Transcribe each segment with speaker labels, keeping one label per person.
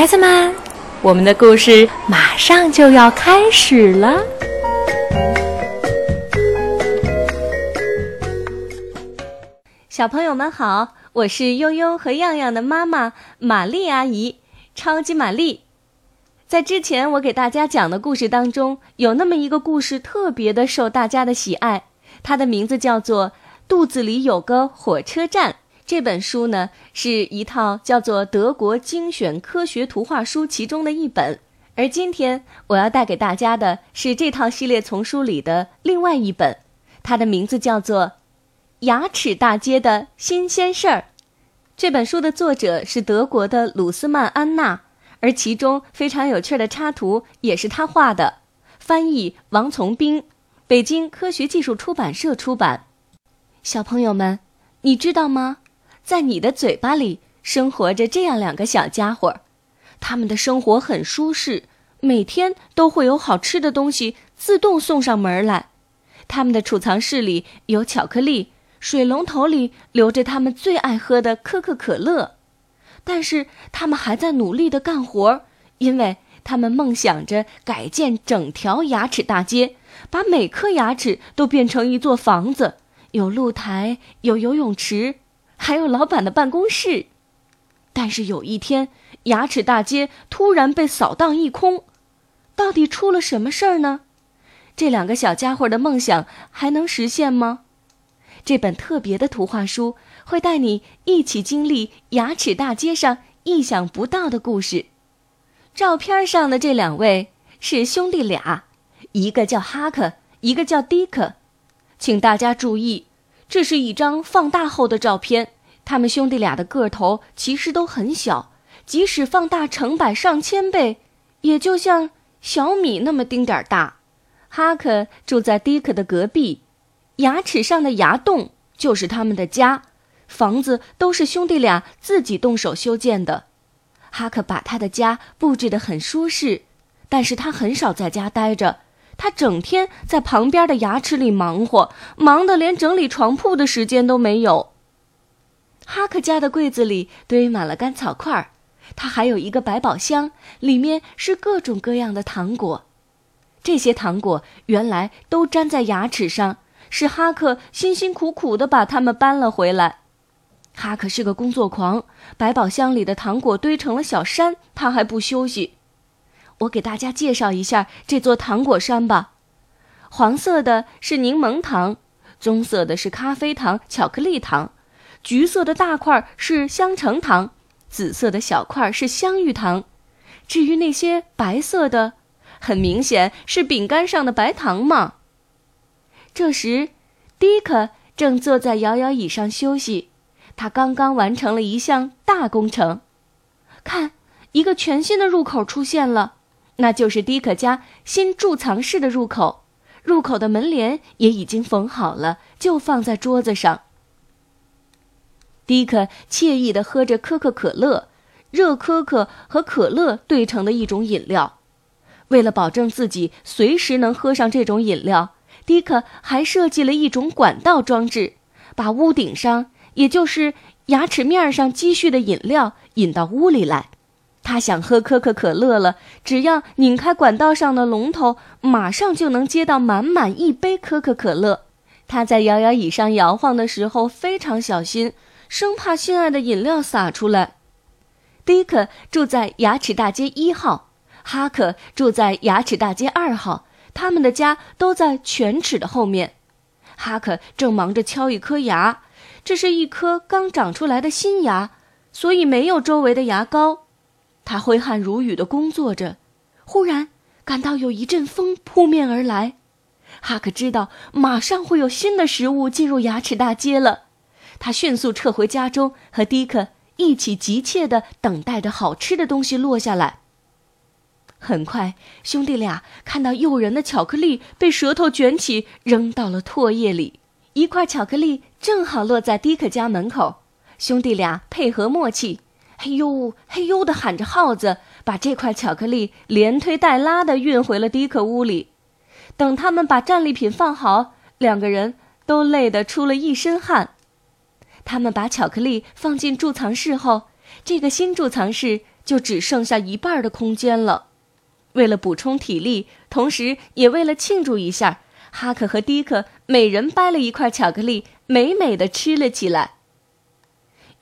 Speaker 1: 孩子们，我们的故事马上就要开始了。小朋友们好，我是悠悠和样样的妈妈玛丽阿姨，超级玛丽。在之前我给大家讲的故事当中，有那么一个故事特别的受大家的喜爱，它的名字叫做《肚子里有个火车站》。这本书呢，是一套叫做《德国精选科学图画书》其中的一本，而今天我要带给大家的是这套系列丛书里的另外一本，它的名字叫做《牙齿大街的新鲜事儿》。这本书的作者是德国的鲁斯曼安娜，而其中非常有趣的插图也是他画的。翻译王从兵，北京科学技术出版社出版。小朋友们，你知道吗？在你的嘴巴里生活着这样两个小家伙，他们的生活很舒适，每天都会有好吃的东西自动送上门来。他们的储藏室里有巧克力，水龙头里留着他们最爱喝的可口可乐。但是他们还在努力地干活，因为他们梦想着改建整条牙齿大街，把每颗牙齿都变成一座房子，有露台，有游泳池。还有老板的办公室，但是有一天，牙齿大街突然被扫荡一空，到底出了什么事儿呢？这两个小家伙的梦想还能实现吗？这本特别的图画书会带你一起经历牙齿大街上意想不到的故事。照片上的这两位是兄弟俩，一个叫哈克，一个叫迪克，请大家注意。这是一张放大后的照片，他们兄弟俩的个头其实都很小，即使放大成百上千倍，也就像小米那么丁点儿大。哈克住在迪克的隔壁，牙齿上的牙洞就是他们的家，房子都是兄弟俩自己动手修建的。哈克把他的家布置得很舒适，但是他很少在家待着。他整天在旁边的牙齿里忙活，忙得连整理床铺的时间都没有。哈克家的柜子里堆满了干草块儿，他还有一个百宝箱，里面是各种各样的糖果。这些糖果原来都粘在牙齿上，是哈克辛辛苦苦地把它们搬了回来。哈克是个工作狂，百宝箱里的糖果堆成了小山，他还不休息。我给大家介绍一下这座糖果山吧。黄色的是柠檬糖，棕色的是咖啡糖、巧克力糖，橘色的大块是香橙糖，紫色的小块是香芋糖。至于那些白色的，很明显是饼干上的白糖嘛。这时，迪克正坐在摇摇椅上休息，他刚刚完成了一项大工程。看，一个全新的入口出现了。那就是迪克家新贮藏室的入口，入口的门帘也已经缝好了，就放在桌子上。迪克惬意地喝着可口可乐，热可可和可乐兑成的一种饮料。为了保证自己随时能喝上这种饮料，迪克还设计了一种管道装置，把屋顶上，也就是牙齿面上积蓄的饮料引到屋里来。他想喝可口可乐了，只要拧开管道上的龙头，马上就能接到满满一杯可口可乐。他在摇摇椅上摇晃的时候非常小心，生怕心爱的饮料洒出来。迪克住在牙齿大街一号，哈克住在牙齿大街二号，他们的家都在犬齿的后面。哈克正忙着敲一颗牙，这是一颗刚长出来的新牙，所以没有周围的牙膏。他挥汗如雨的工作着，忽然感到有一阵风扑面而来。哈克知道马上会有新的食物进入牙齿大街了。他迅速撤回家中，和迪克一起急切地等待着好吃的东西落下来。很快，兄弟俩看到诱人的巧克力被舌头卷起，扔到了唾液里。一块巧克力正好落在迪克家门口，兄弟俩配合默契。嘿呦嘿呦的喊着号子，把这块巧克力连推带拉的运回了迪克屋里。等他们把战利品放好，两个人都累得出了一身汗。他们把巧克力放进贮藏室后，这个新贮藏室就只剩下一半的空间了。为了补充体力，同时也为了庆祝一下，哈克和迪克每人掰了一块巧克力，美美的吃了起来。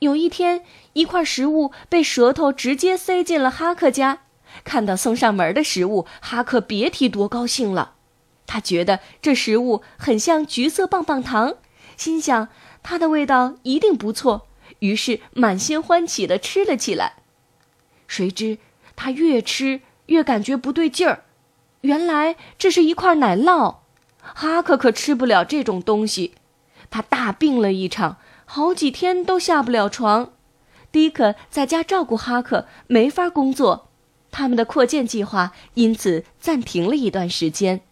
Speaker 1: 有一天，一块食物被舌头直接塞进了哈克家。看到送上门的食物，哈克别提多高兴了。他觉得这食物很像橘色棒棒糖，心想它的味道一定不错，于是满心欢喜地吃了起来。谁知他越吃越感觉不对劲儿，原来这是一块奶酪。哈克可吃不了这种东西，他大病了一场，好几天都下不了床。迪克在家照顾哈克，没法工作。他们的扩建计划因此暂停了一段时间。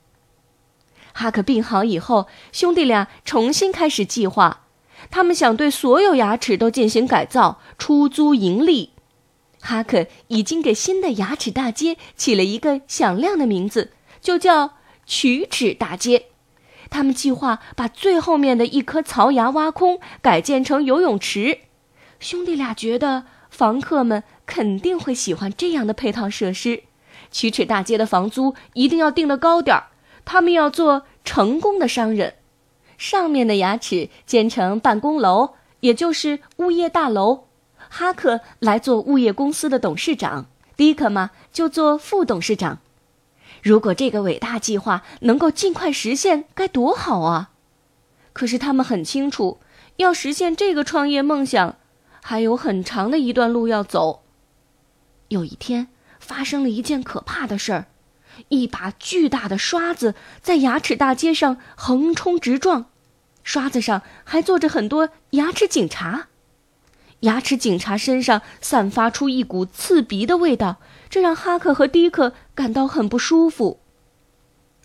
Speaker 1: 哈克病好以后，兄弟俩重新开始计划。他们想对所有牙齿都进行改造，出租盈利。哈克已经给新的牙齿大街起了一个响亮的名字，就叫龋齿大街。他们计划把最后面的一颗槽牙挖空，改建成游泳池。兄弟俩觉得房客们。肯定会喜欢这样的配套设施。曲尺大街的房租一定要定得高点儿。他们要做成功的商人。上面的牙齿建成办公楼，也就是物业大楼。哈克来做物业公司的董事长，迪克嘛就做副董事长。如果这个伟大计划能够尽快实现，该多好啊！可是他们很清楚，要实现这个创业梦想，还有很长的一段路要走。有一天，发生了一件可怕的事儿：一把巨大的刷子在牙齿大街上横冲直撞，刷子上还坐着很多牙齿警察。牙齿警察身上散发出一股刺鼻的味道，这让哈克和迪克感到很不舒服。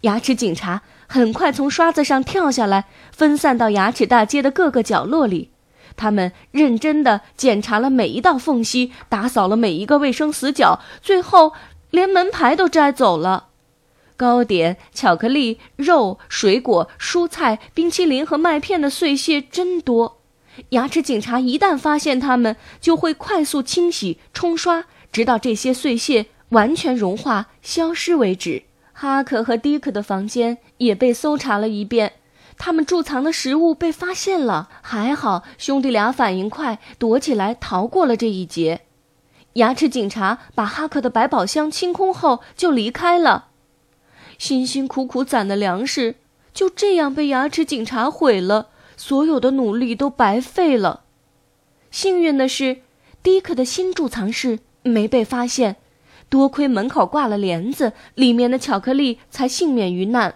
Speaker 1: 牙齿警察很快从刷子上跳下来，分散到牙齿大街的各个角落里。他们认真地检查了每一道缝隙，打扫了每一个卫生死角，最后连门牌都摘走了。糕点、巧克力、肉、水果、蔬菜、冰淇淋和麦片的碎屑真多。牙齿警察一旦发现它们，就会快速清洗、冲刷，直到这些碎屑完全融化、消失为止。哈克和迪克的房间也被搜查了一遍。他们贮藏的食物被发现了，还好兄弟俩反应快，躲起来逃过了这一劫。牙齿警察把哈克的百宝箱清空后就离开了，辛辛苦苦攒的粮食就这样被牙齿警察毁了，所有的努力都白费了。幸运的是，迪克的新贮藏室没被发现，多亏门口挂了帘子，里面的巧克力才幸免于难。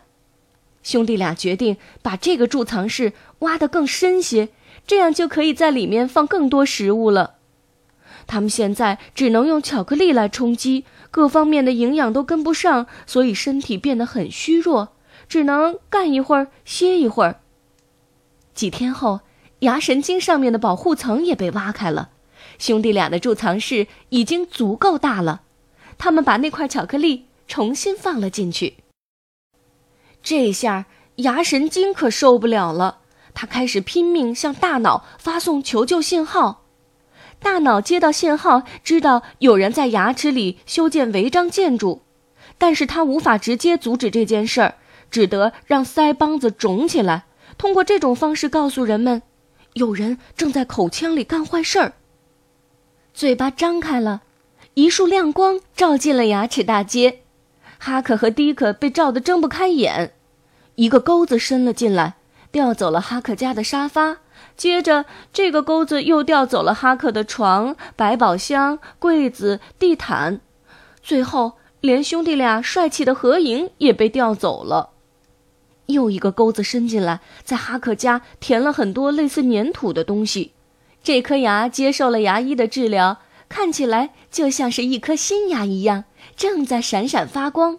Speaker 1: 兄弟俩决定把这个贮藏室挖得更深些，这样就可以在里面放更多食物了。他们现在只能用巧克力来充饥，各方面的营养都跟不上，所以身体变得很虚弱，只能干一会儿歇一会儿。几天后，牙神经上面的保护层也被挖开了，兄弟俩的贮藏室已经足够大了。他们把那块巧克力重新放了进去。这下牙神经可受不了了，他开始拼命向大脑发送求救信号。大脑接到信号，知道有人在牙齿里修建违章建筑，但是他无法直接阻止这件事儿，只得让腮帮子肿起来，通过这种方式告诉人们，有人正在口腔里干坏事儿。嘴巴张开了，一束亮光照进了牙齿大街。哈克和迪克被照得睁不开眼，一个钩子伸了进来，调走了哈克家的沙发。接着，这个钩子又调走了哈克的床、百宝箱、柜子、地毯，最后连兄弟俩帅气的合影也被调走了。又一个钩子伸进来，在哈克家填了很多类似粘土的东西。这颗牙接受了牙医的治疗，看起来就像是一颗新牙一样。正在闪闪发光。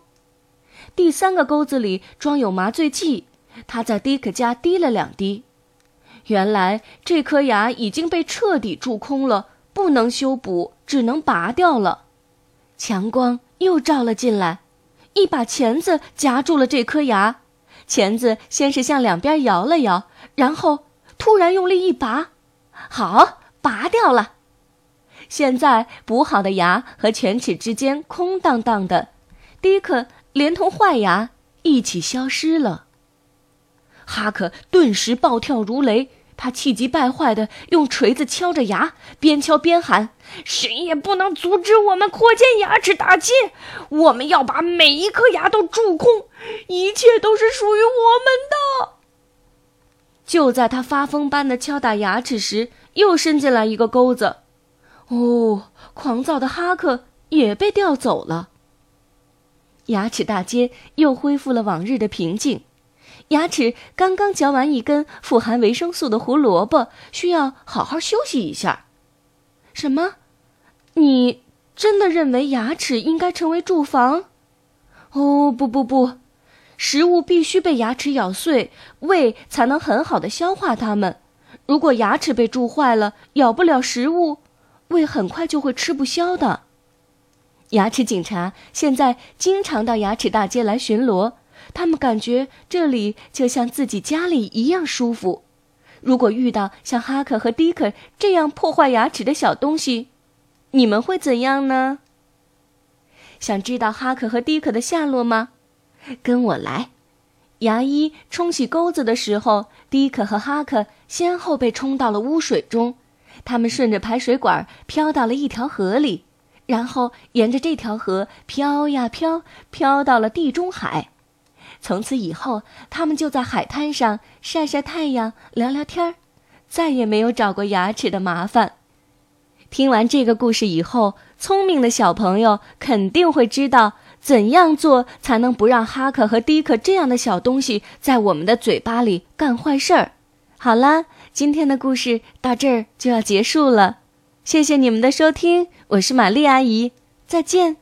Speaker 1: 第三个钩子里装有麻醉剂，他在迪克家滴了两滴。原来这颗牙已经被彻底蛀空了，不能修补，只能拔掉了。强光又照了进来，一把钳子夹住了这颗牙。钳子先是向两边摇了摇，然后突然用力一拔，好，拔掉了。现在补好的牙和犬齿之间空荡荡的，迪克连同坏牙一起消失了。哈克顿时暴跳如雷，他气急败坏的用锤子敲着牙，边敲边喊：“谁也不能阻止我们扩建牙齿大街！我们要把每一颗牙都蛀空，一切都是属于我们的。”就在他发疯般的敲打牙齿时，又伸进来一个钩子。哦，狂躁的哈克也被调走了。牙齿大街又恢复了往日的平静。牙齿刚刚嚼完一根富含维生素的胡萝卜，需要好好休息一下。什么？你真的认为牙齿应该成为住房？哦，不不不，食物必须被牙齿咬碎，胃才能很好的消化它们。如果牙齿被蛀坏了，咬不了食物，胃很快就会吃不消的。牙齿警察现在经常到牙齿大街来巡逻。他们感觉这里就像自己家里一样舒服。如果遇到像哈克和迪克这样破坏牙齿的小东西，你们会怎样呢？想知道哈克和迪克的下落吗？跟我来。牙医冲洗钩子的时候，迪克和哈克先后被冲到了污水中。他们顺着排水管飘到了一条河里，然后沿着这条河飘呀飘，飘到了地中海。从此以后，他们就在海滩上晒晒太阳、聊聊天儿，再也没有找过牙齿的麻烦。听完这个故事以后，聪明的小朋友肯定会知道怎样做才能不让哈克和迪克这样的小东西在我们的嘴巴里干坏事儿。好啦，今天的故事到这儿就要结束了，谢谢你们的收听，我是玛丽阿姨，再见。